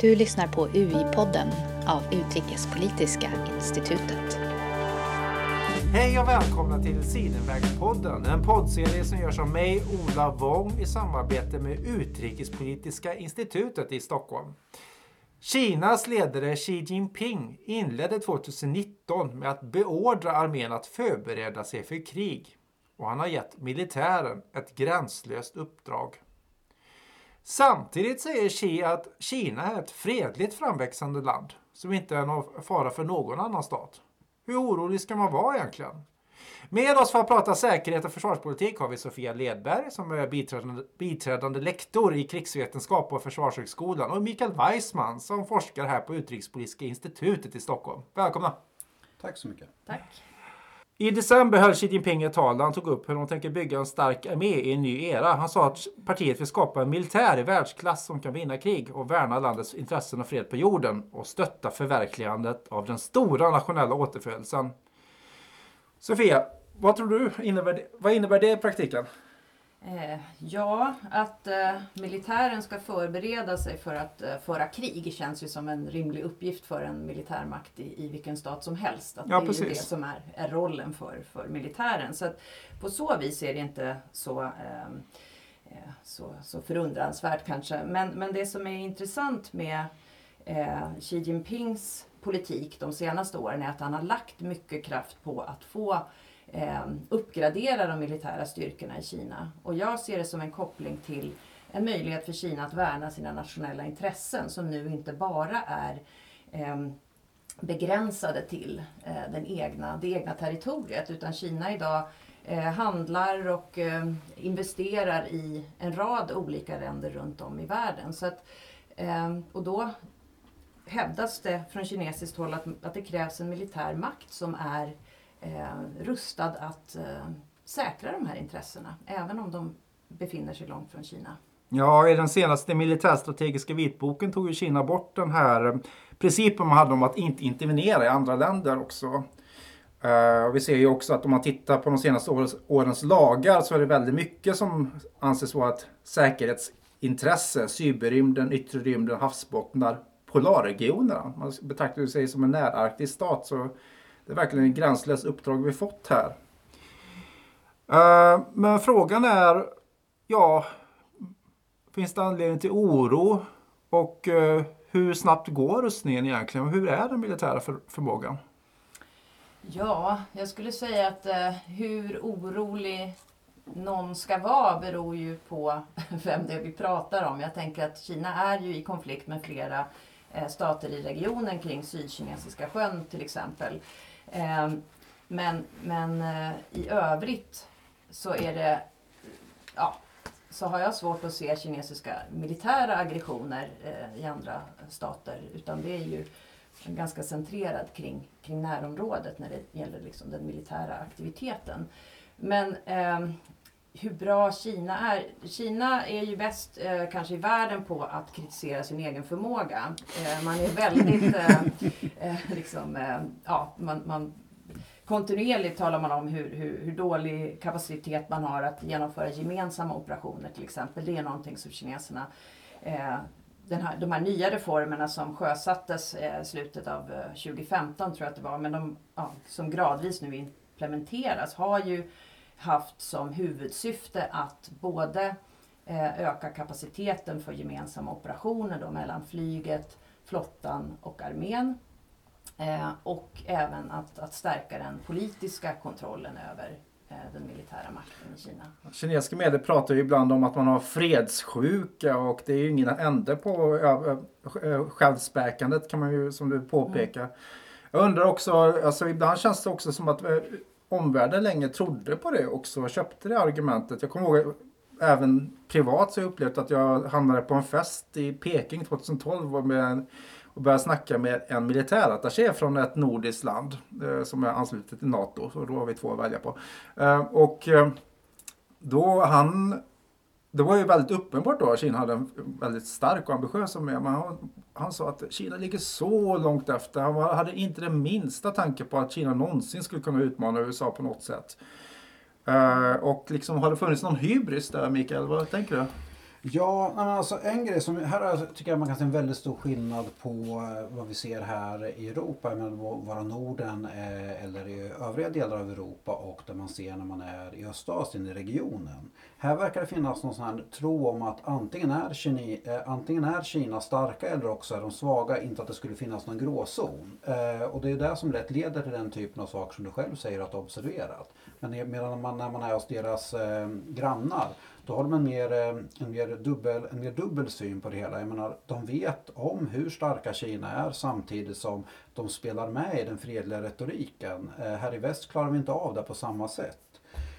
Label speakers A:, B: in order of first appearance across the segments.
A: Du lyssnar på UI-podden av Utrikespolitiska institutet.
B: Hej och välkomna till Sidenvägspodden, en poddserie som görs av mig, Ola Wong, i samarbete med Utrikespolitiska institutet i Stockholm. Kinas ledare Xi Jinping inledde 2019 med att beordra armén att förbereda sig för krig och han har gett militären ett gränslöst uppdrag. Samtidigt säger Xi att Kina är ett fredligt framväxande land som inte är någon fara för någon annan stat. Hur orolig ska man vara egentligen? Med oss för att prata säkerhet och försvarspolitik har vi Sofia Ledberg som är biträdande, biträdande lektor i krigsvetenskap på Försvarshögskolan och Mikael Weissman som forskar här på Utrikespolitiska institutet i Stockholm. Välkomna!
C: Tack så mycket.
A: Tack.
B: I december höll Xi Jinping ett tal där han tog upp hur de tänker bygga en stark armé i en ny era. Han sa att partiet vill skapa en militär i världsklass som kan vinna krig och värna landets intressen och fred på jorden och stötta förverkligandet av den stora nationella återfödelsen. Sofia, vad tror du innebär det, vad innebär det i praktiken?
D: Eh, ja, att eh, militären ska förbereda sig för att eh, föra krig känns ju som en rimlig uppgift för en militärmakt i, i vilken stat som helst. Att
B: Ja,
D: det är ju det som är, är rollen för, för militären. Så att på så vis är det inte så, ehm, eh, så, så förundransvärt kanske. Men, men det som är intressant med eh, Xi Jinpings politik de senaste åren är att han har lagt mycket kraft på att få eh, uppgradera de militära styrkorna i Kina. Och jag ser det som en koppling till en möjlighet för Kina att värna sina nationella intressen som nu inte bara är eh, begränsade till eh, den egna, det egna territoriet utan Kina idag eh, handlar och eh, investerar i en rad olika länder runt om i världen. Så att, eh, och då hävdas det från kinesiskt håll att, att det krävs en militär makt som är eh, rustad att eh, säkra de här intressena, även om de befinner sig långt från Kina.
B: Ja, i den senaste militärstrategiska vitboken tog ju Kina bort den här eh, principen man hade om att inte intervenera i andra länder också. Uh, vi ser ju också att om man tittar på de senaste årens, årens lagar så är det väldigt mycket som anses vara ett säkerhetsintresse. Cyberrymden, yttre rymden, havsbottnar, polarregionerna. Man betraktar ju sig som en närarktisk stat så det är verkligen ett gränslöst uppdrag vi fått här. Eh, men frågan är, ja, Finns det anledning till oro? Och eh, hur snabbt går rustningen egentligen? Och hur är den militära för, förmågan?
D: Ja, jag skulle säga att eh, hur orolig någon ska vara beror ju på vem det är vi pratar om. Jag tänker att Kina är ju i konflikt med flera eh, stater i regionen kring Sydkinesiska sjön till exempel. Ehm, men men eh, i övrigt så är det ja, så har jag svårt att se kinesiska militära aggressioner eh, i andra stater. Utan det är ju ganska centrerad kring, kring närområdet när det gäller liksom den militära aktiviteten. Men eh, hur bra Kina är. Kina är ju bäst eh, kanske i världen på att kritisera sin egen förmåga. Eh, man är väldigt, eh, eh, liksom, eh, ja, man, man kontinuerligt talar man om hur, hur, hur dålig kapacitet man har att genomföra gemensamma operationer till exempel. Det är någonting som kineserna eh, den här, de här nya reformerna som sjösattes eh, slutet av eh, 2015 tror jag att det var, men de, ja, som gradvis nu implementeras har ju haft som huvudsyfte att både eh, öka kapaciteten för gemensamma operationer då, mellan flyget, flottan och armén. Eh, och även att, att stärka den politiska kontrollen över eh, den militära makten i Kina.
B: Kinesiska medier pratar ju ibland om att man har fredssjuka och det är ju ingen ände på självspäkandet kan man ju som du påpekar. Jag undrar också, alltså ibland känns det också som att omvärlden länge trodde på det också och köpte det argumentet. Jag kommer ihåg även privat så har jag upplevt att jag hamnade på en fest i Peking 2012 och, med och började snacka med en militärattaché från ett nordiskt land eh, som är anslutet till NATO. Så då har vi två att välja på. Eh, och eh, då han det var ju väldigt uppenbart då att Kina hade en väldigt stark och ambitiös armé. Man han, sa att Kina ligger så långt efter. Han hade inte den minsta tanke på att Kina någonsin skulle kunna utmana USA på något sätt. Uh, och liksom har det funnits någon hybris där Mikael? Vad tänker du?
C: Ja, men alltså en grej som här tycker jag man kan se en väldigt stor skillnad på eh, vad vi ser här i Europa, mellan vara Norden eh, eller i övriga delar av Europa och det man ser när man är i Östasien i regionen. Här verkar det finnas någon sån här tro om att antingen är, Kina, eh, antingen är Kina starka eller också är de svaga, inte att det skulle finnas någon gråzon. och det är det som lätt leder till den typen av saker som du själv säger att du observerat. Men medan man, när man är hos deras grannar då har de en mer, eh, en, mer dubbel, en mer dubbel syn på det hela. Jag menar, de vet om hur starka Kina är samtidigt som de spelar med i den fredliga retoriken. Eh, här i väst klarar vi inte av det på samma sätt.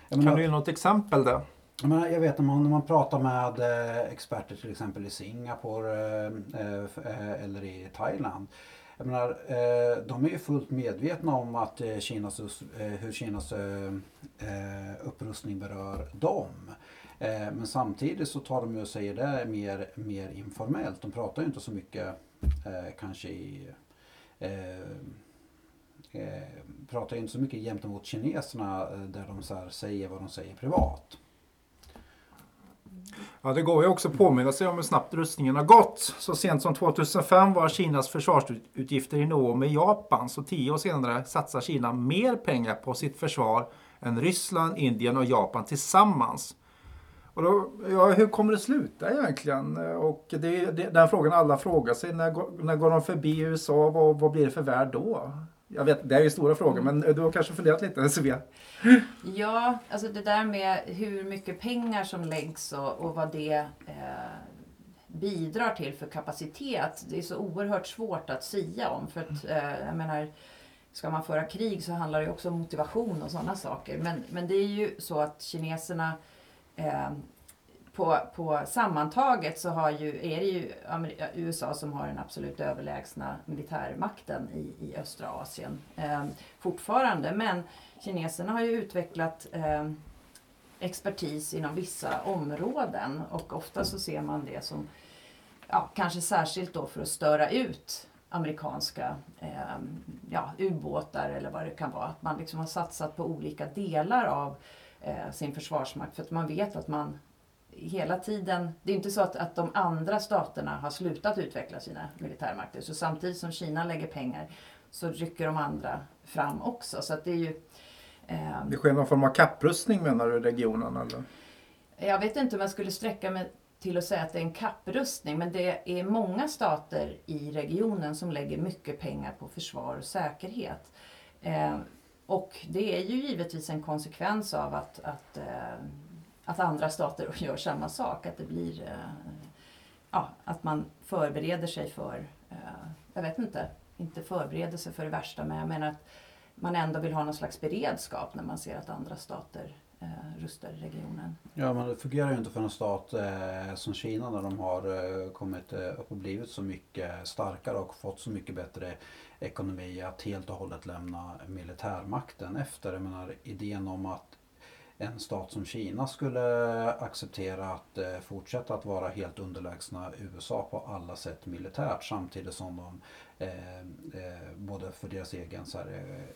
B: Jag kan du ge något exempel där?
C: Jag, menar, jag vet när man, när man pratar med eh, experter till exempel i Singapore eller i Thailand. Jag menar, de är ju fullt medvetna om att Kinas, hur Kinas upprustning berör dem. Eh, men samtidigt så tar de ju och säger det mer, mer informellt. De pratar ju inte så mycket eh, kanske i eh, eh, pratar inte så mycket gentemot kineserna eh, där de så säger vad de säger privat.
B: Ja, det går ju också att påminna sig om hur snabbt rustningen har gått. Så sent som 2005 var Kinas försvarsutgifter i nivå med Japan. Så tio år senare satsar Kina mer pengar på sitt försvar än Ryssland, Indien och Japan tillsammans. Och då, ja, hur kommer det sluta egentligen? Och det är den frågan alla frågar sig. När, när går de förbi USA? Vad, vad blir det för värld då? Jag vet, det är ju stora frågor, men du har kanske funderat lite Sofia?
D: Ja, alltså det där med hur mycket pengar som läggs och, och vad det eh, bidrar till för kapacitet. Det är så oerhört svårt att sia om. För att, eh, jag menar, ska man föra krig så handlar det också om motivation och sådana saker. Men, men det är ju så att kineserna eh, på, på sammantaget så har ju, är det ju USA som har den absolut överlägsna militärmakten i, i östra Asien eh, fortfarande. Men kineserna har ju utvecklat eh, expertis inom vissa områden och ofta så ser man det som, ja, kanske särskilt då för att störa ut amerikanska eh, ja, ubåtar eller vad det kan vara. Att man liksom har satsat på olika delar av eh, sin försvarsmakt. För att man vet att man hela tiden, det är inte så att, att de andra staterna har slutat utveckla sina militärmakter. Så samtidigt som Kina lägger pengar så rycker de andra fram också. Så det är ju...
B: Eh, det sker någon form av kapprustning menar du i regionen? Eller?
D: Jag vet inte om jag skulle sträcka mig till att säga att det är en kapprustning. Men det är många stater i regionen som lägger mycket pengar på försvar och säkerhet. Eh, och det är ju givetvis en konsekvens av att, att, eh, att andra stater gör samma sak. Att det blir eh, ja, att man förbereder sig för, eh, jag vet inte, inte förbereder sig för det värsta men jag menar att man ändå vill ha någon slags beredskap när man ser att andra stater eh, i regionen.
C: Ja men det fungerar ju inte för en stat eh, som Kina när de har eh, kommit eh, upp och blivit så mycket starkare och fått så mycket bättre ekonomi att helt och hållet lämna militärmakten efter. Jag menar idén om att en stat som Kina skulle acceptera att eh, fortsätta att vara helt underlägsna USA på alla sätt militärt samtidigt som de eh, eh, både för deras egen så här, eh,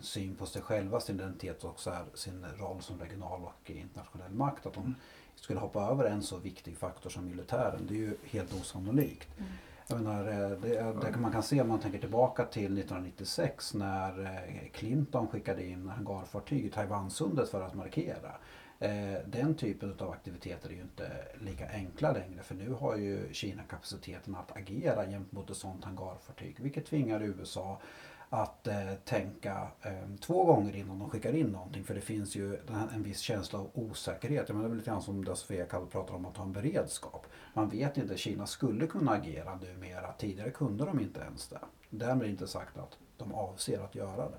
C: syn på sig själva, sin identitet och så här, sin roll som regional och internationell makt. Att de mm. skulle hoppa över en så viktig faktor som militären. Det är ju helt osannolikt. Mm. Jag menar, eh, det, det man kan se om man tänker tillbaka till 1996 när eh, Clinton skickade in hangarfartyg i Taiwansundet för att markera. Eh, den typen av aktiviteter är ju inte lika enkla längre för nu har ju Kina kapaciteten att agera gentemot ett sådant hangarfartyg vilket tvingar USA att eh, tänka eh, två gånger innan de skickar in någonting. För det finns ju en viss känsla av osäkerhet. Jag menar, det är lite grann som det Sofia Kall pratar om att ha en beredskap. Man vet inte, Kina skulle kunna agera numera. Tidigare kunde de inte ens det. Därmed inte sagt att de avser att göra det.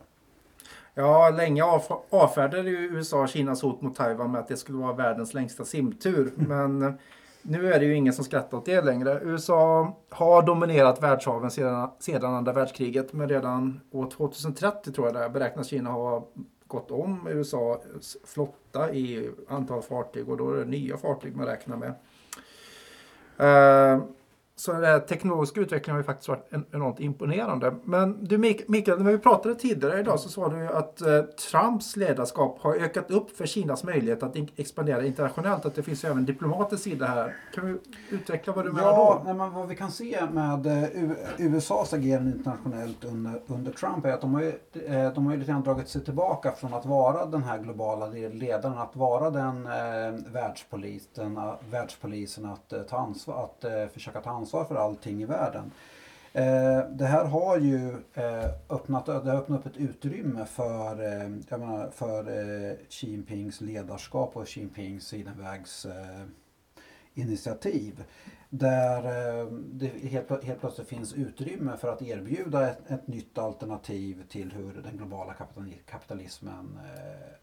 B: Ja, länge avfärdade ju USA Kinas hot mot Taiwan med att det skulle vara världens längsta simtur. Men nu är det ju ingen som skrattar åt det längre. USA har dominerat världshaven sedan, sedan andra världskriget men redan år 2030 tror jag det beräknas Kina ha gått om USAs flotta i antal fartyg och då är det nya fartyg man räknar med. Uh, så den teknologiska utvecklingen har ju faktiskt varit enormt imponerande. Men du Mikael, när vi pratade tidigare idag så sa du att eh, Trumps ledarskap har ökat upp för Kinas möjlighet att expandera internationellt. Att det finns ju även diplomatisk sida här. Kan vi utveckla vad du menar
C: ja,
B: då?
C: Nej, men vad vi kan se med eh, USAs agerande internationellt under, under Trump är att de har, ju, eh, de har ju lite grann dragit sig tillbaka från att vara den här globala ledaren, att vara den eh, världspolisen, världspolisen att, ta ansvar, att försöka ta ansvar för allting i världen. Eh, det här har ju eh, öppnat, det har öppnat upp ett utrymme för, eh, jag menar, för eh, Xi Jinpings ledarskap och Xi Jinpings sidenvägs eh, initiativ. Där eh, det helt, helt plötsligt finns utrymme för att erbjuda ett, ett nytt alternativ till hur den globala kapitalismen eh,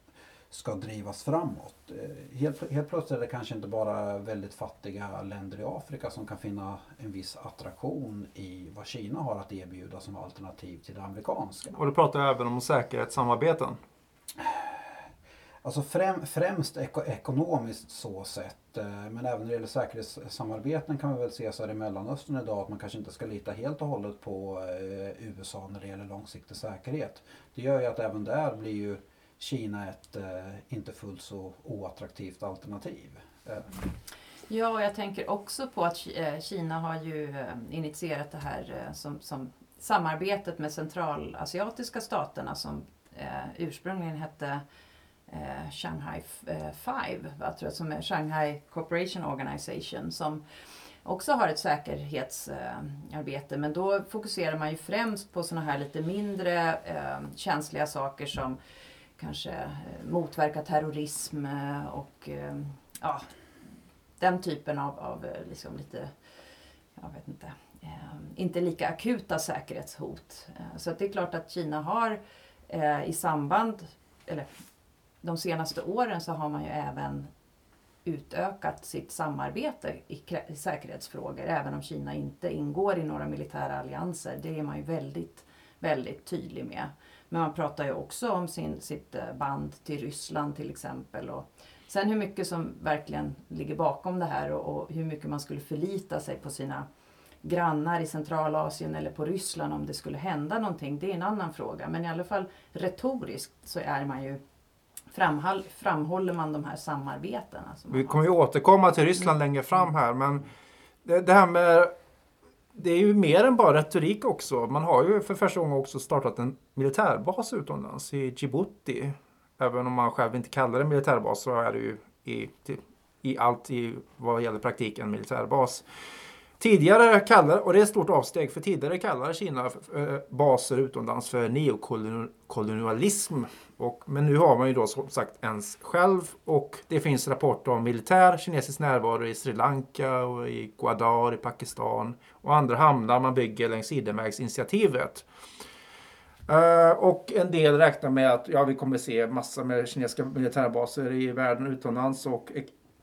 C: ska drivas framåt. Eh, helt, helt plötsligt är det kanske inte bara väldigt fattiga länder i Afrika som kan finna en viss attraktion i vad Kina har att erbjuda som alternativ till det amerikanska.
B: Och du pratar även om säkerhetssamarbeten?
C: Alltså främ, främst eko, ekonomiskt så sett. Eh, men även när det gäller säkerhetssamarbeten kan man väl se så här i Mellanöstern idag att man kanske inte ska lita helt och hållet på eh, USA när det gäller långsiktig säkerhet. Det gör ju att även där blir ju Kina ett eh, inte fullt så oattraktivt alternativ. Eh.
D: Ja, jag tänker också på att eh, Kina har ju eh, initierat det här eh, som, som samarbetet med centralasiatiska staterna som eh, ursprungligen hette eh, Shanghai Five, jag tror som är Shanghai Cooperation Organization som också har ett säkerhetsarbete. Men då fokuserar man ju främst på sådana här lite mindre känsliga saker som kanske eh, motverka terrorism eh, och eh, ja, den typen av, av liksom lite, jag vet inte, inte lika akuta säkerhetshot. Så det är klart att Kina har i samband, eller de senaste åren så har man ju även utökat sitt samarbete i säkerhetsfrågor. Även om Kina inte ingår i några militära allianser. Det är man ju väldigt, väldigt tydlig med. Men man pratar ju också om sin, sitt eh, band till Ryssland till exempel. Och sen hur mycket som verkligen ligger bakom det här och, och hur mycket man skulle förlita sig på sina grannar i Centralasien eller på Ryssland om det skulle hända någonting. Det är en annan fråga. Men i alla fall retoriskt så är man ju framhåll, framhåller man de här samarbetena.
B: Vi kommer ju återkomma till Ryssland längre fram här men det, det här med det är ju mer än bara retorik också. Man har ju för första gången också startat en militärbas utomlands i Djibouti. Även om man själv inte kallar det militärbas så är det ju i, i allt i vad gäller praktiken en militärbas. Tidigare kallade, och det är ett stort avsteg, för tidigare kallade Kina eh, baser utomlands för neokolonialism. Och, men nu har man ju då som sagt ens själv och det finns rapporter om militär kinesisk närvaro i Sri Lanka och i Gwadar i Pakistan och andra hamnar man bygger längs Sidenvägsinitiativet. Uh, och en del räknar med att ja, vi kommer se massor med kinesiska militärbaser i världen utomlands och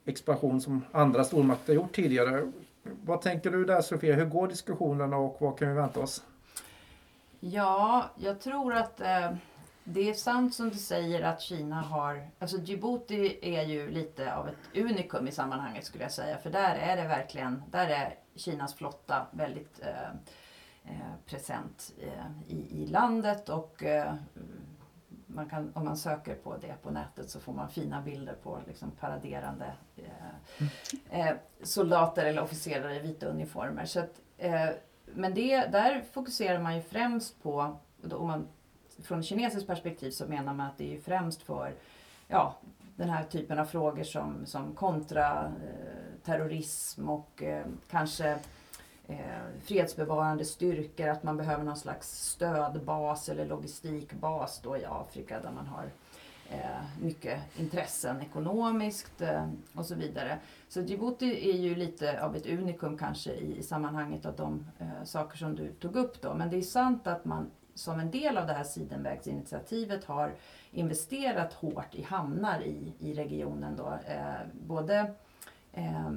B: expansion som andra stormakter gjort tidigare. Vad tänker du där Sofia? Hur går diskussionerna och vad kan vi vänta oss?
D: Ja, jag tror att eh, det är sant som du säger att Kina har... Alltså Djibouti är ju lite av ett unikum i sammanhanget skulle jag säga. För där är det verkligen, där är Kinas flotta väldigt eh, eh present eh, i, i landet och eh, man kan, om man söker på det på nätet så får man fina bilder på liksom paraderande eh, eh, soldater eller officerare i vita uniformer. Så att, eh, men det, där fokuserar man ju främst på, om man, från kinesiskt perspektiv så menar man att det är främst för ja, den här typen av frågor som, som kontraterrorism eh, och eh, kanske eh, fredsbevarande styrkor, att man behöver någon slags stödbas eller logistikbas då i Afrika där man har eh, mycket intressen ekonomiskt eh, och så vidare. Så Djibouti är ju lite av ett unikum kanske i, i sammanhanget av de eh, saker som du tog upp då. Men det är sant att man som en del av det här Sidenvägsinitiativet har investerat hårt i hamnar i, i regionen. Då. Eh, både eh,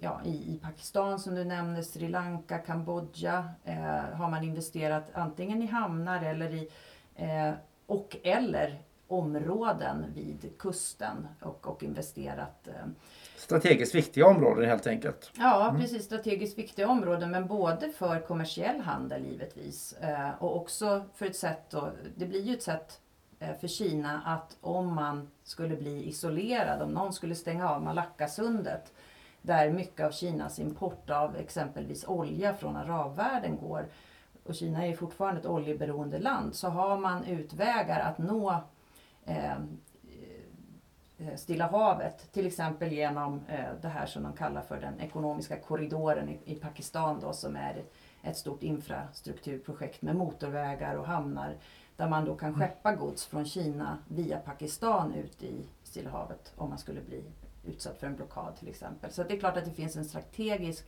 D: ja, i, i Pakistan som du nämnde, Sri Lanka, Kambodja eh, har man investerat antingen i hamnar eller i, eh, och eller områden vid kusten och, och investerat eh,
B: Strategiskt viktiga områden helt enkelt.
D: Ja, precis. Strategiskt viktiga områden men både för kommersiell handel givetvis eh, och också för ett sätt, då, det blir ju ett sätt eh, för Kina att om man skulle bli isolerad, om någon skulle stänga av Malackasundet där mycket av Kinas import av exempelvis olja från arabvärlden går och Kina är fortfarande ett oljeberoende land så har man utvägar att nå Eh, Stilla havet, till exempel genom eh, det här som de kallar för den ekonomiska korridoren i, Pakistan då, som är ett stort infrastrukturprojekt med motorvägar och hamnar där man då kan mm. skeppa gods från Kina via Pakistan ut i Stilla havet om man skulle bli utsatt för en blockad till exempel. Så det är klart att det finns en strategisk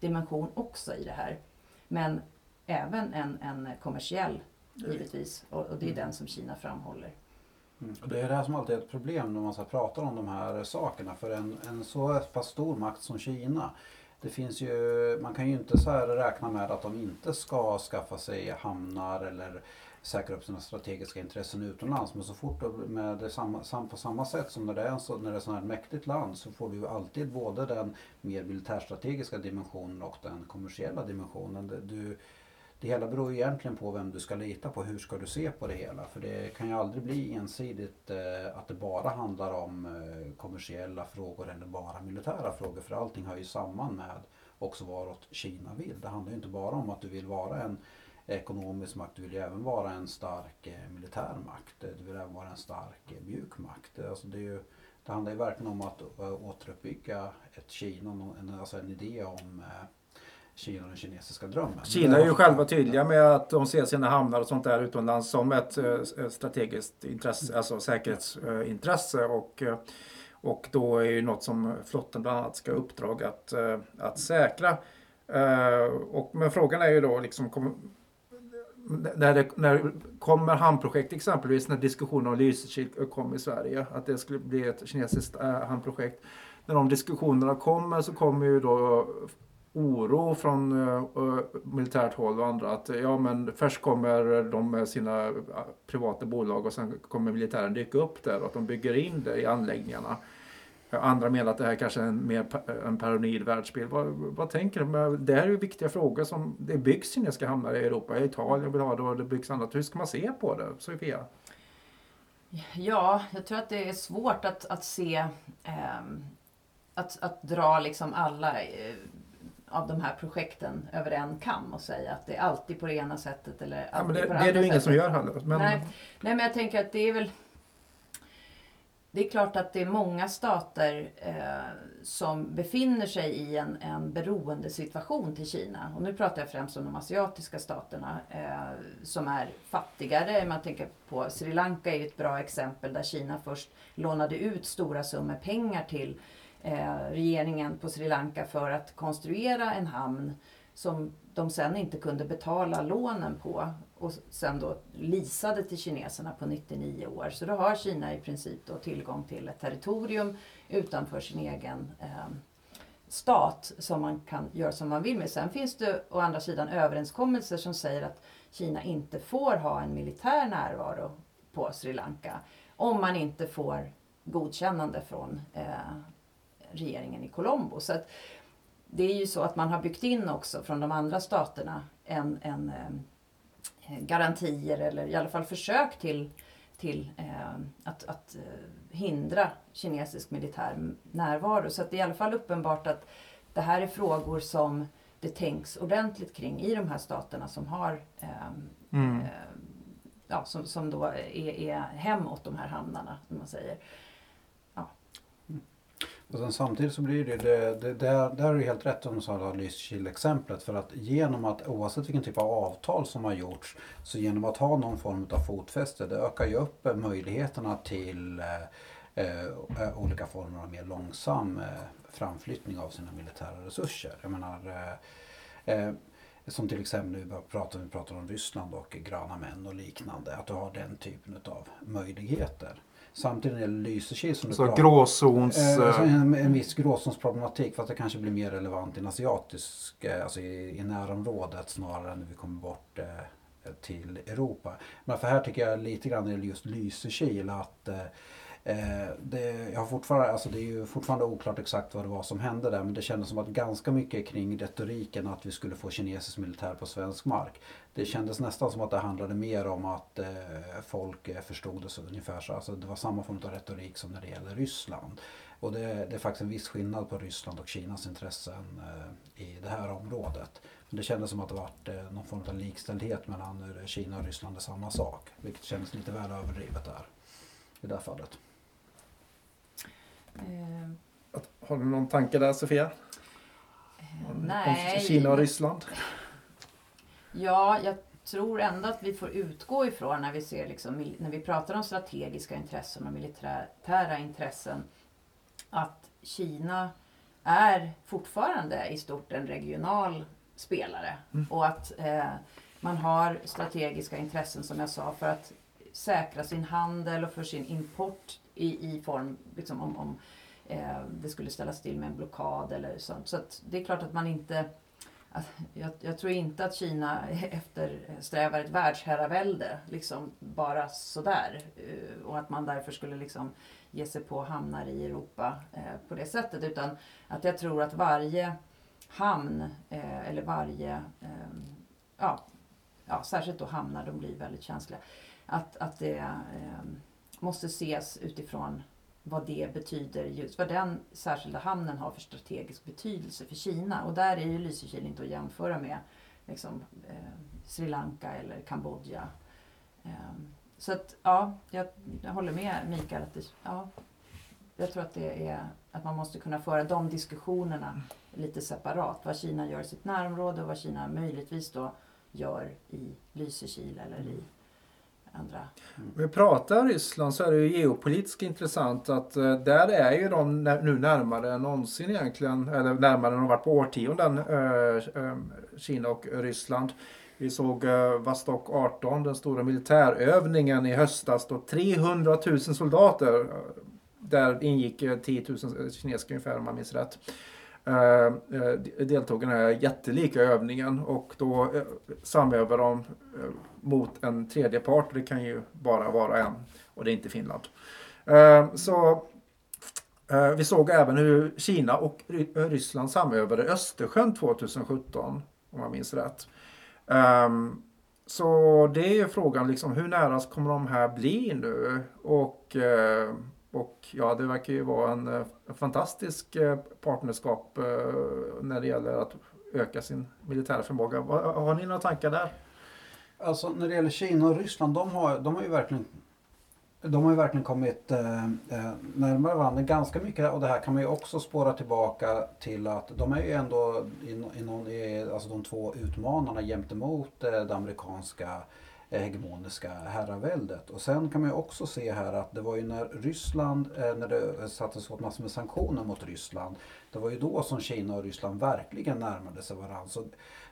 D: dimension också i det här. Men även en, en kommersiell givetvis och, och det är mm. den som Kina framhåller.
C: Mm. Det är det här som alltid är ett problem när man så pratar om de här sakerna. För en, en så pass stor makt som Kina det finns ju, man kan ju inte så räkna med att de inte ska skaffa sig hamnar eller säkra upp sina strategiska intressen utomlands. Men så fort med det samma, på samma sätt som när det är, en så, när det är så här mäktigt land så får du ju alltid både den mer militärstrategiska dimensionen och den kommersiella dimensionen. Du, det hela beror ju egentligen på vem du ska lita på. Hur ska du se på det hela? För det kan ju aldrig bli ensidigt eh, att det bara handlar om eh, kommersiella frågor eller bara militära frågor. För allting hör ju samman med också varåt Kina vill. Det handlar ju inte bara om att du vill vara en ekonomisk makt. Du vill ju även vara en stark eh, militär makt. Du vill även vara en stark eh, mjuk makt. Alltså det, är ju, det handlar ju verkligen om att uh, återuppbygga ett Kina, en, alltså en idé om eh, Kina och den kinesiska drömmen.
B: Kina är ju själva tydliga med att de ser sina hamnar och sånt där utomlands som ett eh, strategiskt intresse, alltså säkerhetsintresse. Och, eh, och då är ju något som flotten bland annat ska uppdrag att, eh, att säkra. Och, men frågan är ju då liksom när det, när kommer hamnprojekt exempelvis när diskussionen om Lysekil kom i Sverige att det skulle bli ett kinesiskt hamnprojekt. När de diskussionerna kommer så kommer ju då oro från uh, militärt håll och andra att ja men först kommer de med sina eh, privata bolag och sen kommer militären dyka upp där och att de bygger in det i anläggningarna. Andra menar att det här kanske är en mer en paranoid världsbild. Vad, vad tänker du? Det här är ju viktiga frågor som det byggs kinesiska hamnar i Europa. I Italien vill ha det och det byggs annat. Hur ska man se på det? Sofia?
D: Ja, jag tror att det är svårt att, att se eh, att, att dra liksom alla eh, av de här projekten över en kam och säga att det är alltid på det ena sättet eller
B: ja, men det, på det, det är det ju ingen som gör heller.
D: Men... Nej, nej, men jag tänker att det är väl det är klart att det är många stater eh, som befinner sig i en, en beroendesituation till Kina. Och nu pratar jag främst om de asiatiska staterna eh, som är fattigare. Man tänker på Sri Lanka är ett bra exempel där Kina först lånade ut stora summor pengar till Eh, regeringen på Sri Lanka för att konstruera en hamn som de sen inte kunde betala lånen på och sen då lisade till kineserna på 99 år. Så då har Kina i princip då tillgång till ett territorium utanför sin egen eh, stat som man kan göra som man vill med. Sen finns det å andra sidan överenskommelser som säger att Kina inte får ha en militär närvaro på Sri Lanka om man inte får godkännande från eh, regeringen i Colombo. Så att det är ju så att man har byggt in också från de andra staterna en, en eh, garantier eller i alla fall försök till, till eh, att, att eh, hindra kinesisk militär närvaro. Så att det är i alla fall uppenbart att det här är frågor som det tänks ordentligt kring i de här staterna som har eh, mm. Eh, ja, som, som då är, är hem åt de här hamnarna, som man säger.
C: Och sen samtidigt så blir det, det, det där, där är du helt rätt om du sa Lysekil-exemplet. För att genom att oavsett vilken typ av avtal som har gjorts så genom att ha någon form av fotfäste det ökar ju upp möjligheterna till eh, eh, olika former av mer långsam eh, framflyttning av sina militära resurser. Jag menar, eh, eh som till exempel nu pratar vi pratar om Ryssland och gröna män och liknande. Att du har den typen av möjligheter. Samtidigt när det gäller Lysekil som
B: Så gråzons...
C: Eh, en, en viss gråzonsproblematik för att det kanske blir mer relevant i en asiatisk, eh, alltså i, i närområdet snarare än när vi kommer bort eh, till Europa. Men för här tycker jag lite grann när det just Lysekil att eh, Eh, Eh, det, jag har fortfarande, alltså det är ju fortfarande oklart exakt vad det var som hände där men det kändes som att ganska mycket kring retoriken att vi skulle få kinesisk militär på svensk mark. Det kändes nästan som att det handlade mer om att eh, folk eh, förstod det så ungefär så. Alltså det var samma form av retorik som när det gäller Ryssland. Och det, det är faktiskt en viss skillnad på Ryssland och Kinas intressen eh, i det här området. Men det kändes som att det var eh, någon form av likställdhet mellan Kina och Ryssland är samma sak. Vilket kändes lite väl överdrivet där i det här fallet.
B: Eh, har du någon tanke där Sofia?
D: Eh, nej.
B: Kina och Ryssland?
D: Ja, jag tror ändå att vi får utgå ifrån när vi, ser liksom, när vi pratar om strategiska intressen och militära intressen att Kina är fortfarande i stort en regional spelare. Mm. Och att eh, man har strategiska intressen som jag sa för att säkra sin handel och för sin import i, i form liksom, om, om Eh, det skulle ställas till med en blockad eller sånt. Så det är klart att man inte jag, jag, tror inte att Kina eftersträvar ett världsherravälde liksom bara sådär. Eh, och att man därför skulle liksom ge sig på hamnar i Europa eh, på det sättet. Utan att jag tror att varje hamn eller varje, ehm, ja, ja, särskilt då hamnar, de blir väldigt känsliga. Att, att det ehm, måste ses utifrån vad det betyder, just vad den särskilda hamnen har för strategisk betydelse för Kina. Och där är ju Lysekil inte att jämföra med liksom, eh, Sri Lanka eller Kambodja. Eh, så att ja, jag, jag, håller med Mikael. Att det, ja, jag tror att det är att man måste kunna föra de diskussionerna lite separat. Vad Kina gör i sitt närområde och vad Kina möjligtvis då gör i Lysekil eller i andra.
B: Mm. Om vi pratar Ryssland så är det ju geopolitiskt intressant att eh, där är ju de nu närmare än någonsin egentligen, eller närmare än de varit på årtionden, eh, eh, Kina och Ryssland. Vi såg Vostok 18, den stora militärövningen i höstas då 300 000 soldater, där ingick 10 000 kinesiska ungefär om man minns rätt. Deltog i den här jättelika övningen och då samövade de mot en tredje part. Det kan ju bara vara en och det är inte Finland. Eh, så eh, vi såg även hur Kina och Ryssland samövade Östersjön 2017 om jag minns rätt. Ehm, så det är frågan liksom hur nära kommer de här bli nu? Och, eh, och ja, det verkar ju vara en fantastisk partnerskap när det gäller att öka sin militära förmåga. Har ni några tankar där?
C: Alltså när det gäller Kina och Ryssland, de har, de har ju verkligen de har ju verkligen kommit eh, eh, närmare varandra ganska mycket och det här kan man ju också spåra tillbaka till att de är ju ändå i, i någon, i, alltså de två utmanarna gentemot eh, det amerikanska eh, hegemoniska herraväldet. Och sen kan man ju också se här att det var ju när Ryssland, eh, när det sattes åt massor med sanktioner mot Ryssland, det var ju då som Kina och Ryssland verkligen närmade sig varandra. Så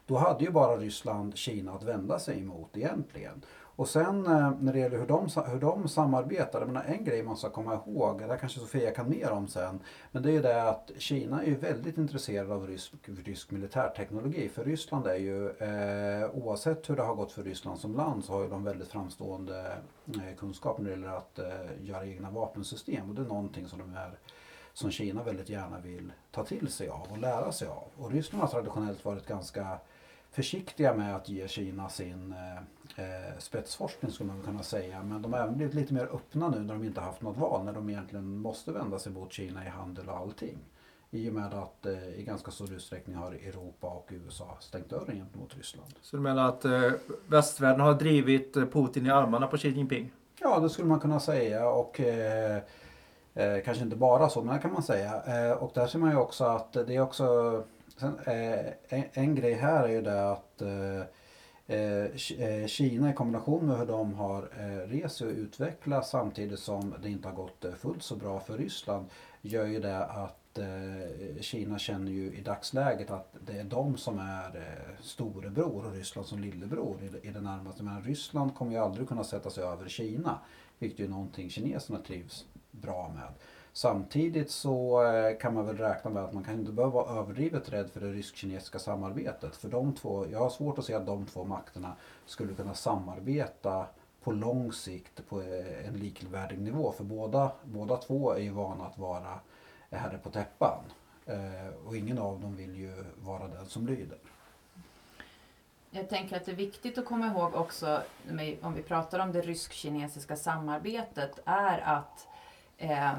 C: då hade ju bara Ryssland Kina att vända sig emot egentligen. Och sen eh, när det gäller hur de, hur de samarbetar, menar, en grej man ska komma ihåg, det kanske Sofia kan mer om sen, men det är ju det att Kina är ju väldigt intresserad av rysk, rysk militärteknologi. För Ryssland är ju, eh, oavsett hur det har gått för Ryssland som land, så har ju de väldigt framstående eh, kunskap när det gäller att eh, göra egna vapensystem. Och det är någonting som de är som Kina väldigt gärna vill ta till sig av och lära sig av. Och Ryssland har traditionellt varit ganska försiktiga med att ge Kina sin eh, eh, spetsforskning skulle man kunna säga. Men de har även blivit lite mer öppna nu när de inte haft något val. När de egentligen måste vända sig mot Kina i handel och allting. I och med att eh, i ganska stor utsträckning har Europa och USA stängt dörren gentemot Ryssland.
B: Så du menar att eh, västvärlden har drivit eh, Putin i armarna på Xi Jinping?
C: Ja, det skulle man kunna säga. Och eh, eh, kanske inte bara så, men det kan man säga. och där ser man ju också att det är också Sen, eh, en, en, grej här är ju det att eh, eh, eh, Kina i kombination med hur de har eh, rest och utvecklats samtidigt som det inte har gått eh, fullt så bra för Ryssland gör ju det att eh, Kina känner ju i dagsläget att det är de som är eh, storebror och Ryssland som lillebror i, i det närmaste. Men Ryssland kommer ju aldrig kunna sätta sig över Kina. Vilket är någonting kineserna trivs bra med. Samtidigt så eh, kan man väl räkna med att man kan inte behöva vara överdrivet rädd för det rysk-kinesiska samarbetet. För de två, jag har svårt att se att de två makterna skulle kunna samarbeta på lång sikt på eh, en likvärdig nivå. För båda, båda två är ju vana att vara herre på täppan. Eh, och ingen av dem vill ju vara den som lyder.
D: Jag tänker att det är viktigt att komma ihåg också, om vi pratar om det rysk-kinesiska samarbetet, är att eh,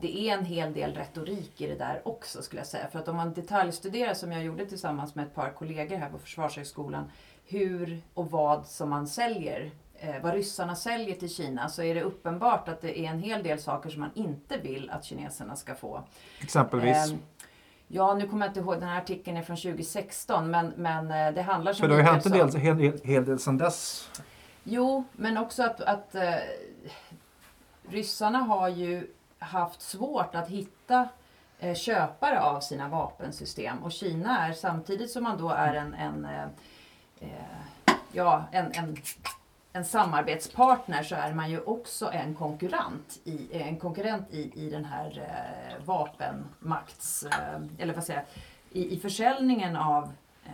D: det är en hel del retorik i det där också skulle jag säga. För att om man detaljstuderar, som jag gjorde tillsammans med ett par kollegor här på Försvarshögskolan, hur och vad som man säljer, eh, vad ryssarna säljer till Kina, så är det uppenbart att det är en hel del saker som man inte vill att kineserna ska få.
B: Exempelvis?
D: Eh, Ja, nu kommer jag inte ihåg, den här artikeln är från 2016 men, men eh, det handlar som
B: För det har ju hänt en
D: som-
B: hel, hel, hel del sedan dess.
D: Jo, men också att, att eh, ryssarna har ju haft svårt att hitta eh, köpare av sina vapensystem och Kina är samtidigt som man då är en, en, eh, eh, ja, en, en, en samarbetspartner så är man ju också en konkurrent i, en konkurrent i, i den här eh, vapenmakts, eh, eller vad säger jag, i, i försäljningen av eh,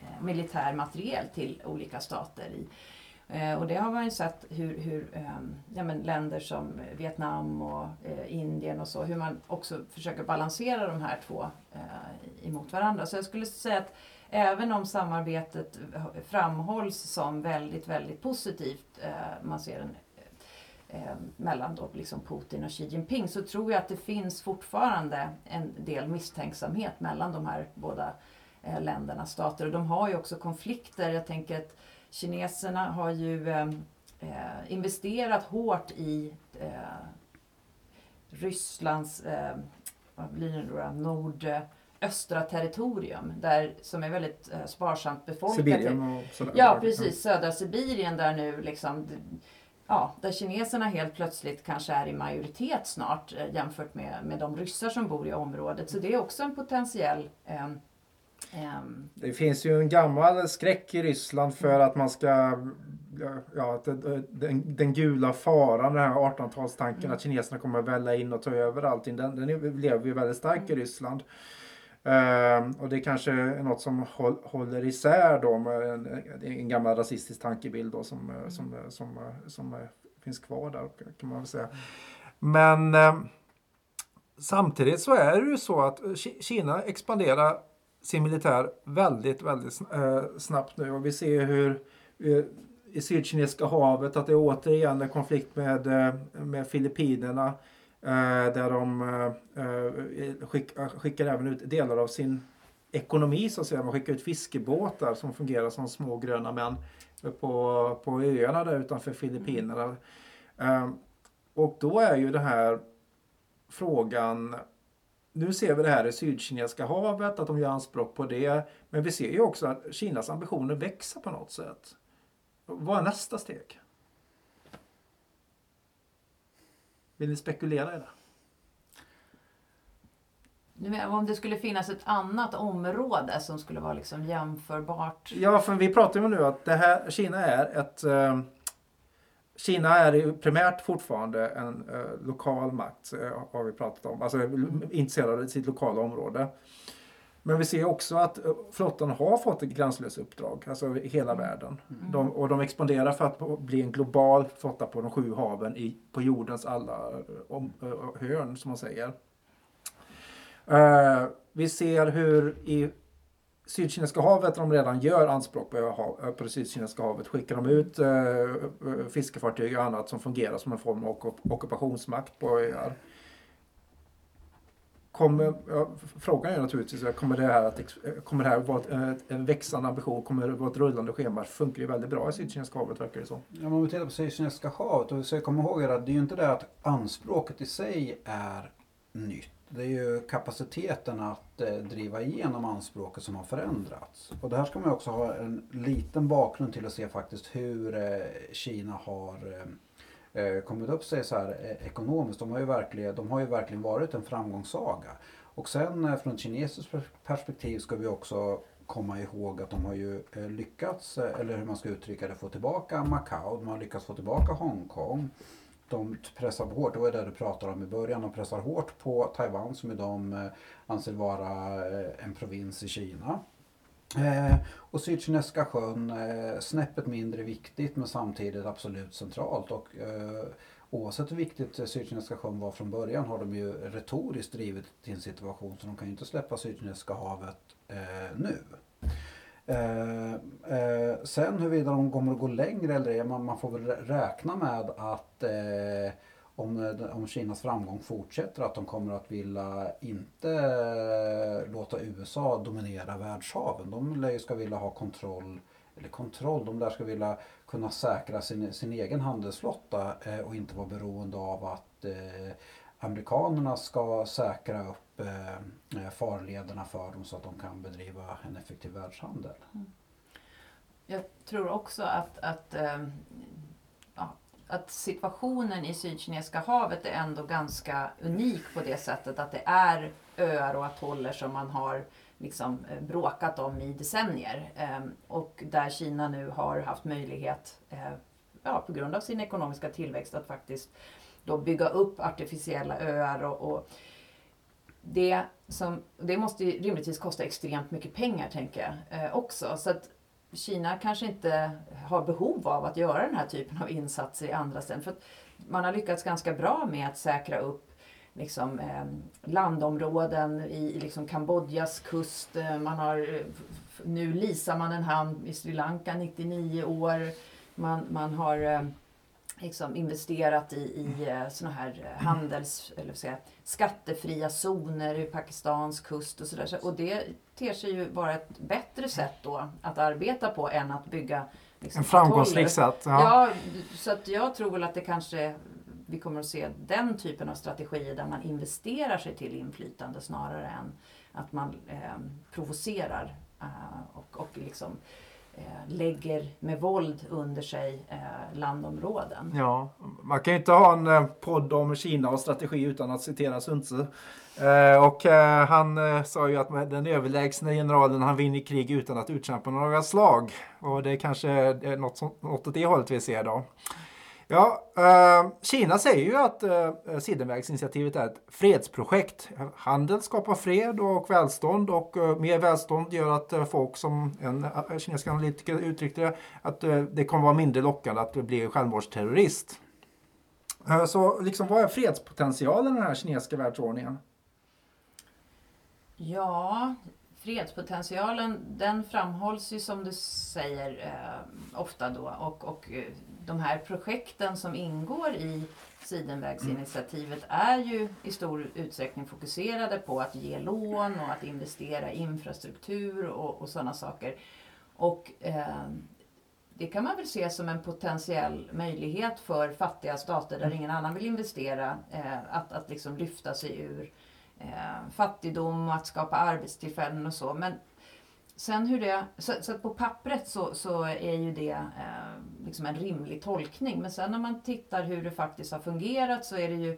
D: eh, militär materiel till olika stater. I, Eh, Eh, och det har man ju sett hur, hur ehm, ja, men länder som Vietnam och eh, Indien och så, hur man också försöker balansera de här två eh, emot varandra. Så jag skulle säga att även om samarbetet framhålls som väldigt, väldigt positivt, eh, man ser en mellan då liksom Putin och Xi Jinping så tror jag att det finns fortfarande en del misstänksamhet mellan de här båda ländernas stater. Och de har ju också konflikter. Jag tänker att kineserna har ju eh, eh, investerat hårt i eh, Rysslands eh, vad blir det då, nordöstra territorium där, som är väldigt eh, sparsamt befolkat.
B: Sibirien och sådär.
D: Ja, precis. Södra Sibirien där nu liksom Ja, där kineserna helt plötsligt kanske är i majoritet snart eh, jämfört med, med de ryssar som bor i området. Så det är också en potentiell ehm,
B: Det finns ju en gammal skräck i Ryssland för att man ska Ja, den, den gula faran, den här 1800-talstanken att kineserna kommer att välla in och ta över allting. Den, den lever ju väldigt stark i Ryssland. Ehm, och det kanske är något som håll, håller isär då med en, en gammal rasistisk tankebild då som, som, eh, som, som, eh, finns kvar där kan man väl säga. Men ehm, samtidigt så är det ju så att Ki- Kina expanderar sin militär väldigt, väldigt eh, snabbt nu och vi ser hur eh, i Sydkinesiska havet att det återigen är konflikt med, eh, med Filippinerna där de skick, skickar även ut delar av sin ekonomi så att säga. Man skickar ut fiskebåtar som fungerar som små gröna män på, på öarna där utanför Filippinerna. Eh, och då är ju det här frågan nu ser vi det här i Sydkinesiska havet, att de gör anspråk på det. Men vi ser ju också att Kinas ambitioner växer på något sätt. Vad är nästa steg? Vill ni spekulera i det?
D: Nu menar om det skulle finnas ett annat område som skulle vara liksom jämförbart.
B: Ja, för vi pratar ju nu att det här, Kina är ett... Kina är primärt fortfarande en eh, lokal makt, eh, har vi pratat om. Alltså intresserad av sitt lokala område. Men vi ser också att eh, flottan har fått ett gränslöst uppdrag, alltså i hela världen. De, och de expanderar för att bli en global flotta på de sju haven i, på jordens alla eh, om, eh, hörn, som man säger. Eh, vi ser hur i Sydkinesiska havet, där de redan gör anspråk på, på det Sydkinesiska havet, skickar de ut eh, eh, fiskefartyg och annat som fungerar som en form av ockupationsmakt på öar. Kommer, ja, frågan är naturligtvis, kommer det här att kommer det här vara ett, en växande ambition? Kommer det vara ett rullande schema? Det funkar ju väldigt bra i Sydkinesiska havet verkar det som.
C: Ja, om vi tittar på Sydkinesiska havet, och vi ska komma ihåg att det är ju inte det att anspråket i sig är nytt. Det är ju kapaciteten att eh, driva igenom anspråket som har förändrats. Och det här ska man ju också ha en liten bakgrund till att se faktiskt hur eh, Kina har eh, eh kommit upp sig så här eh, ekonomiskt. De har, ju verkligen, de har ju verkligen varit en framgångssaga. Och sen eh, från ett kinesiskt perspektiv ska vi också komma ihåg att de har ju lyckats, eller hur man ska uttrycka det, få tillbaka Macao. De har lyckats få tillbaka Hongkong de pressar hårt, det var det du pratade om i början, de pressar hårt på Taiwan som de eh, anser vara eh, en provins i Kina. Eh, och Sydkinesiska sjön, eh, snäppet mindre viktigt men samtidigt absolut centralt. Och, eh, oavsett hur viktigt Sydkinesiska sjön var från början har de ju retoriskt drivit till en situation så de kan ju inte släppa Sydkinesiska havet eh, nu. Eh, eh, sen huruvida de kommer att gå längre eller ej, man, man får väl räkna med att eh, om, eh, om Kinas framgång fortsätter att de kommer att vilja inte eh, låta USA dominera världshaven. De lär ju ska vilja ha kontroll, eller kontroll, de där ska vilja kunna säkra sin, sin egen handelsflotta eh, och inte vara beroende av att eh, amerikanerna ska säkra upp Eh, eh, farlederna för dem så att de kan bedriva en effektiv världshandel. Mm.
D: Jag tror också att, att, ehm, ja, att situationen i Sydkinesiska havet är ändå ganska unik på det sättet att det är öar och atoller som man har liksom eh, bråkat om i decennier. Ehm, och där Kina nu har haft möjlighet, ja, på grund av sin ekonomiska tillväxt, att faktiskt då bygga upp artificiella öar. och, och det, som, det måste ju rimligtvis kosta extremt mycket pengar tänker jag eh, också. Så att Kina kanske inte har behov av att göra den här typen av insatser i andra ställen. För man har lyckats ganska bra med att säkra upp liksom, eh, landområden i liksom Kambodjas kust. Eh, man har, eh, nu lisar man en hamn i Sri Lanka 99 år. Man, man har eh, liksom investerat i, i eh, såna här eh, handels, eller säga, skattefria zoner i Pakistans kust och sådär. Och det ter sig ju vara ett bättre sätt då att arbeta på än att bygga
B: liksom, En framgångsrik sätt.
D: Ja. ja, så att jag tror väl att det kanske vi kommer att se den typen av strategier där man investerar sig till inflytande snarare än att man eh, provocerar eh, och, och liksom Eh, lägger med våld under sig eh, landområden.
B: Ja, man kan ju inte ha en eh, podd om Kina och strategi utan att citera Sun Tzu. Eh, och eh, han sa ju att den överlägsna generalen han vinner krig utan att utkämpa några slag. Och det är kanske är något, något åt det hållet vi ser då. Ja, eh, Kina säger ju att eh, Sidenvägsinitiativet är ett fredsprojekt. Handel skapar fred och välstånd och eh, mer välstånd gör att eh, folk som en eh, kinesisk analytiker uttryckte det, att eh, det kommer vara mindre lockande att bli självmordsterrorist. Eh, så liksom, vad är fredspotentialen i den här kinesiska världsordningen?
D: Ja, fredspotentialen den framhålls ju som du säger eh, ofta då. Och, och eh, de här projekten som ingår i Sidenvägsinitiativet är ju i stor utsträckning fokuserade på att ge lån och att investera i infrastruktur och, och sådana saker. Och eh, det kan man väl se som en potentiell möjlighet för fattiga stater där ingen annan vill investera eh, att, att liksom lyfta sig ur eh, fattigdom och att skapa arbetstillfällen och så. Men sen hur det, så, så på pappret så, så är ju det eh, liksom en rimlig tolkning. Men sen när man tittar hur det faktiskt har fungerat så är det ju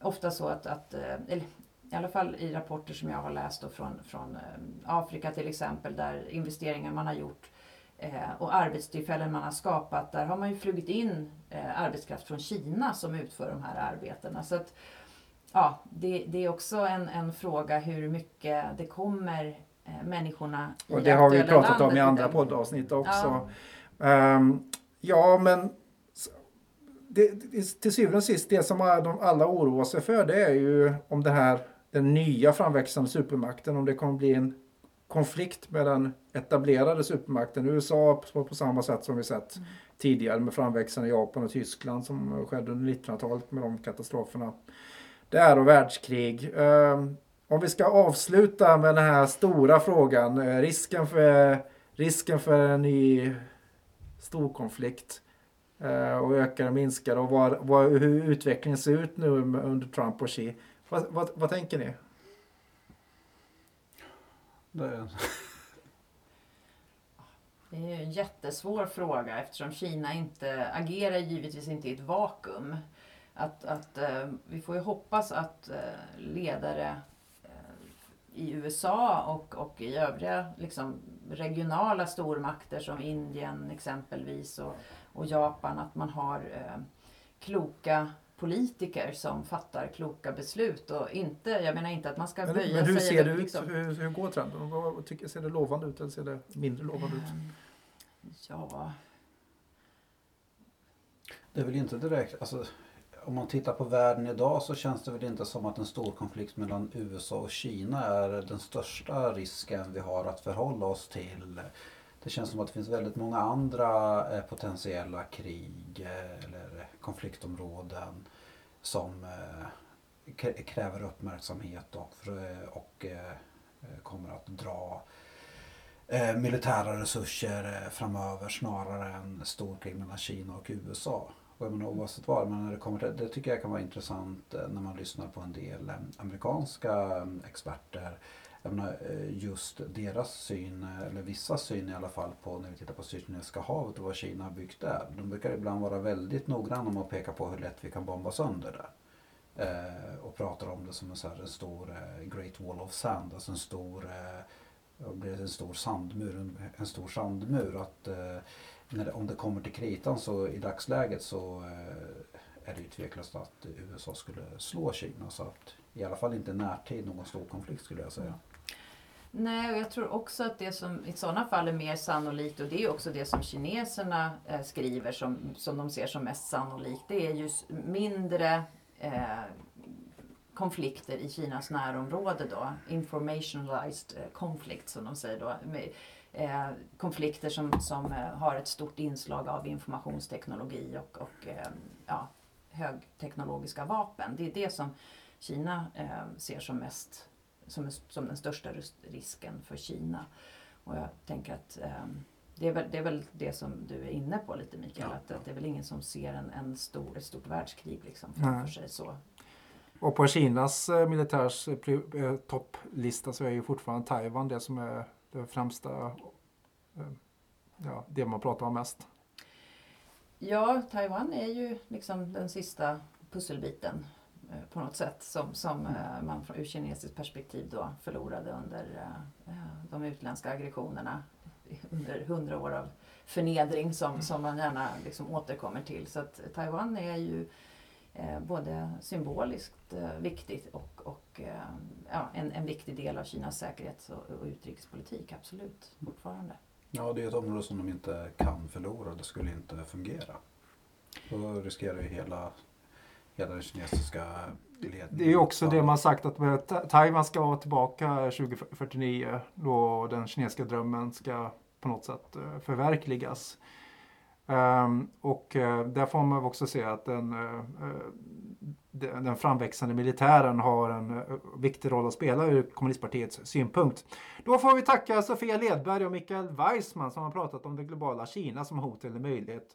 D: ofta så att, att eh, eller, i alla fall i rapporter som jag har läst då från, från eh, Afrika till exempel, där investeringar man har gjort eh, och arbetstillfällen man har skapat, där har man ju flugit in eh, arbetskraft från Kina som utför de här arbetena. Så att, ja, det, det är också en, en fråga hur mycket det kommer eh, människorna
B: i Och det har vi pratat om i andra poddavsnitt också. Ja, um, ja men det, det, till syvende och sist, det som alla oroar sig för det är ju om det här, den nya framväxande supermakten, om det kommer bli en konflikt med den etablerade supermakten. USA på, på samma sätt som vi sett mm. tidigare med framväxande Japan och Tyskland som skedde under 1900-talet med de katastroferna där och världskrig. Ehm, om vi ska avsluta med den här stora frågan, eh, risken för, risken för en ny storkonflikt eh, och ökar och minskar och vad, vad, hur utvecklingen ser ut nu under Trump och Xi. Vad, vad, vad tänker ni?
D: Det... Det är en jättesvår fråga eftersom Kina inte agerar givetvis inte i ett vakuum att, att eh, vi får ju hoppas att eh, ledare eh, i USA och, och i övriga liksom, regionala stormakter som Indien exempelvis och, och Japan, att man har kloka politiker som fattar kloka beslut och inte, jag menar inte att man ska
B: Men,
D: böja
B: men hur
D: sig.
B: ser det ut?
D: liksom-
B: Hur, hur går trenden? Vad, vad tycker, ser det lovande ut eller ser det mindre lovande ut?
D: Ja,
C: Det är väl inte direkt, alltså, om man tittar på världen idag så känns det väl inte som att en stor konflikt mellan USA och Kina är den största risken vi har att förhålla oss till. Det känns som att det finns väldigt många andra eh, potentiella krig eh, eller konfliktområden som eh, kräver uppmärksamhet och, och kommer att dra militära resurser framöver snarare än storkrig mellan Kina och USA. Och jag menar, oavsett vad, men när det, kommer till, det tycker jag kan vara intressant eh, när man lyssnar på en del eh, amerikanska eh, experter. Jag menar, just deras syn, eller vissa syn i alla fall, på när vi tittar på Sydkinesiska havet och vad Kina har byggt där. De brukar ibland vara väldigt noggranna med att peka på hur lätt vi kan bomba sönder det. Eh, och pratar om det som en, så här, en stor eh, Great Wall of Sand, alltså en stor eh, en stor sandmur. En, en stor sandmur. Att, eh, när det, om det kommer till kritan så i dagsläget så eh, är det ju tveklöst att USA skulle slå Kina. Så att i alla fall inte i närtid någon stor konflikt skulle jag säga.
D: Nej, och jag tror också att det som i sådana fall är mer sannolikt, och det är också det som kineserna eh, skriver som, som de ser som mest sannolikt, det är ju mindre eh, konflikter i Kinas närområde då. Informationalized eh, conflict som de säger då. Med, eh, konflikter som, som eh, har ett stort inslag av informationsteknologi och, och eh, ja, högteknologiska vapen. Det är det som Kina eh, ser som mest som, som den största ris- risken för Kina. Och jag tänker att ehm, det, är väl, det är väl det som du är inne på lite Mikael,
B: Ja,
D: att, att det är väl ingen som ser en, en stor, ett stort världskrig liksom framför
B: Nej.
D: sig. Så.
B: Och på Kinas eh, militärs eh, eh, topplista så är ju fortfarande Taiwan det som är det främsta, eh, ja, det man pratar om mest.
D: Ja, Taiwan är ju liksom den sista pusselbiten eh, på något sätt som, som eh, man från ur kinesiskt perspektiv då förlorade under de utländska aggressionerna under hundra år av förnedring som, som man gärna liksom återkommer till. Så att Taiwan är ju eh, både symboliskt eh, viktigt och, och eh, ja, en, en viktig del av Kinas säkerhets och, och utrikespolitik, absolut, fortfarande.
C: Ja, det är ett område som de inte kan förlora. Det skulle inte fungera. Då riskerar ju hela, hela den kinesiska ledningen.
B: Det är också det man sagt att Taiwan ska vara tillbaka 2049 då den kinesiska drömmen ska på något sätt eh, förverkligas. Ehm, och eh, där får man också se att den, eh, eh, den framväxande militären har en viktig roll att spela ur kommunistpartiets synpunkt. Då får vi tacka Sofia Ledberg och Mikael Weissman som har pratat om det globala Kina som hot eller möjlighet.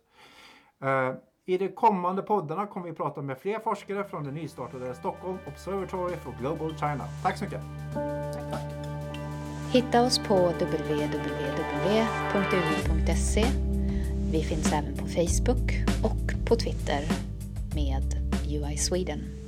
B: I de kommande poddarna kommer vi prata med fler forskare från det nystartade Stockholm Observatory for Global China. Tack så mycket!
D: Tack, tack.
A: Hitta oss på www.ui.se. Vi finns även på Facebook och på Twitter med UI Sweden.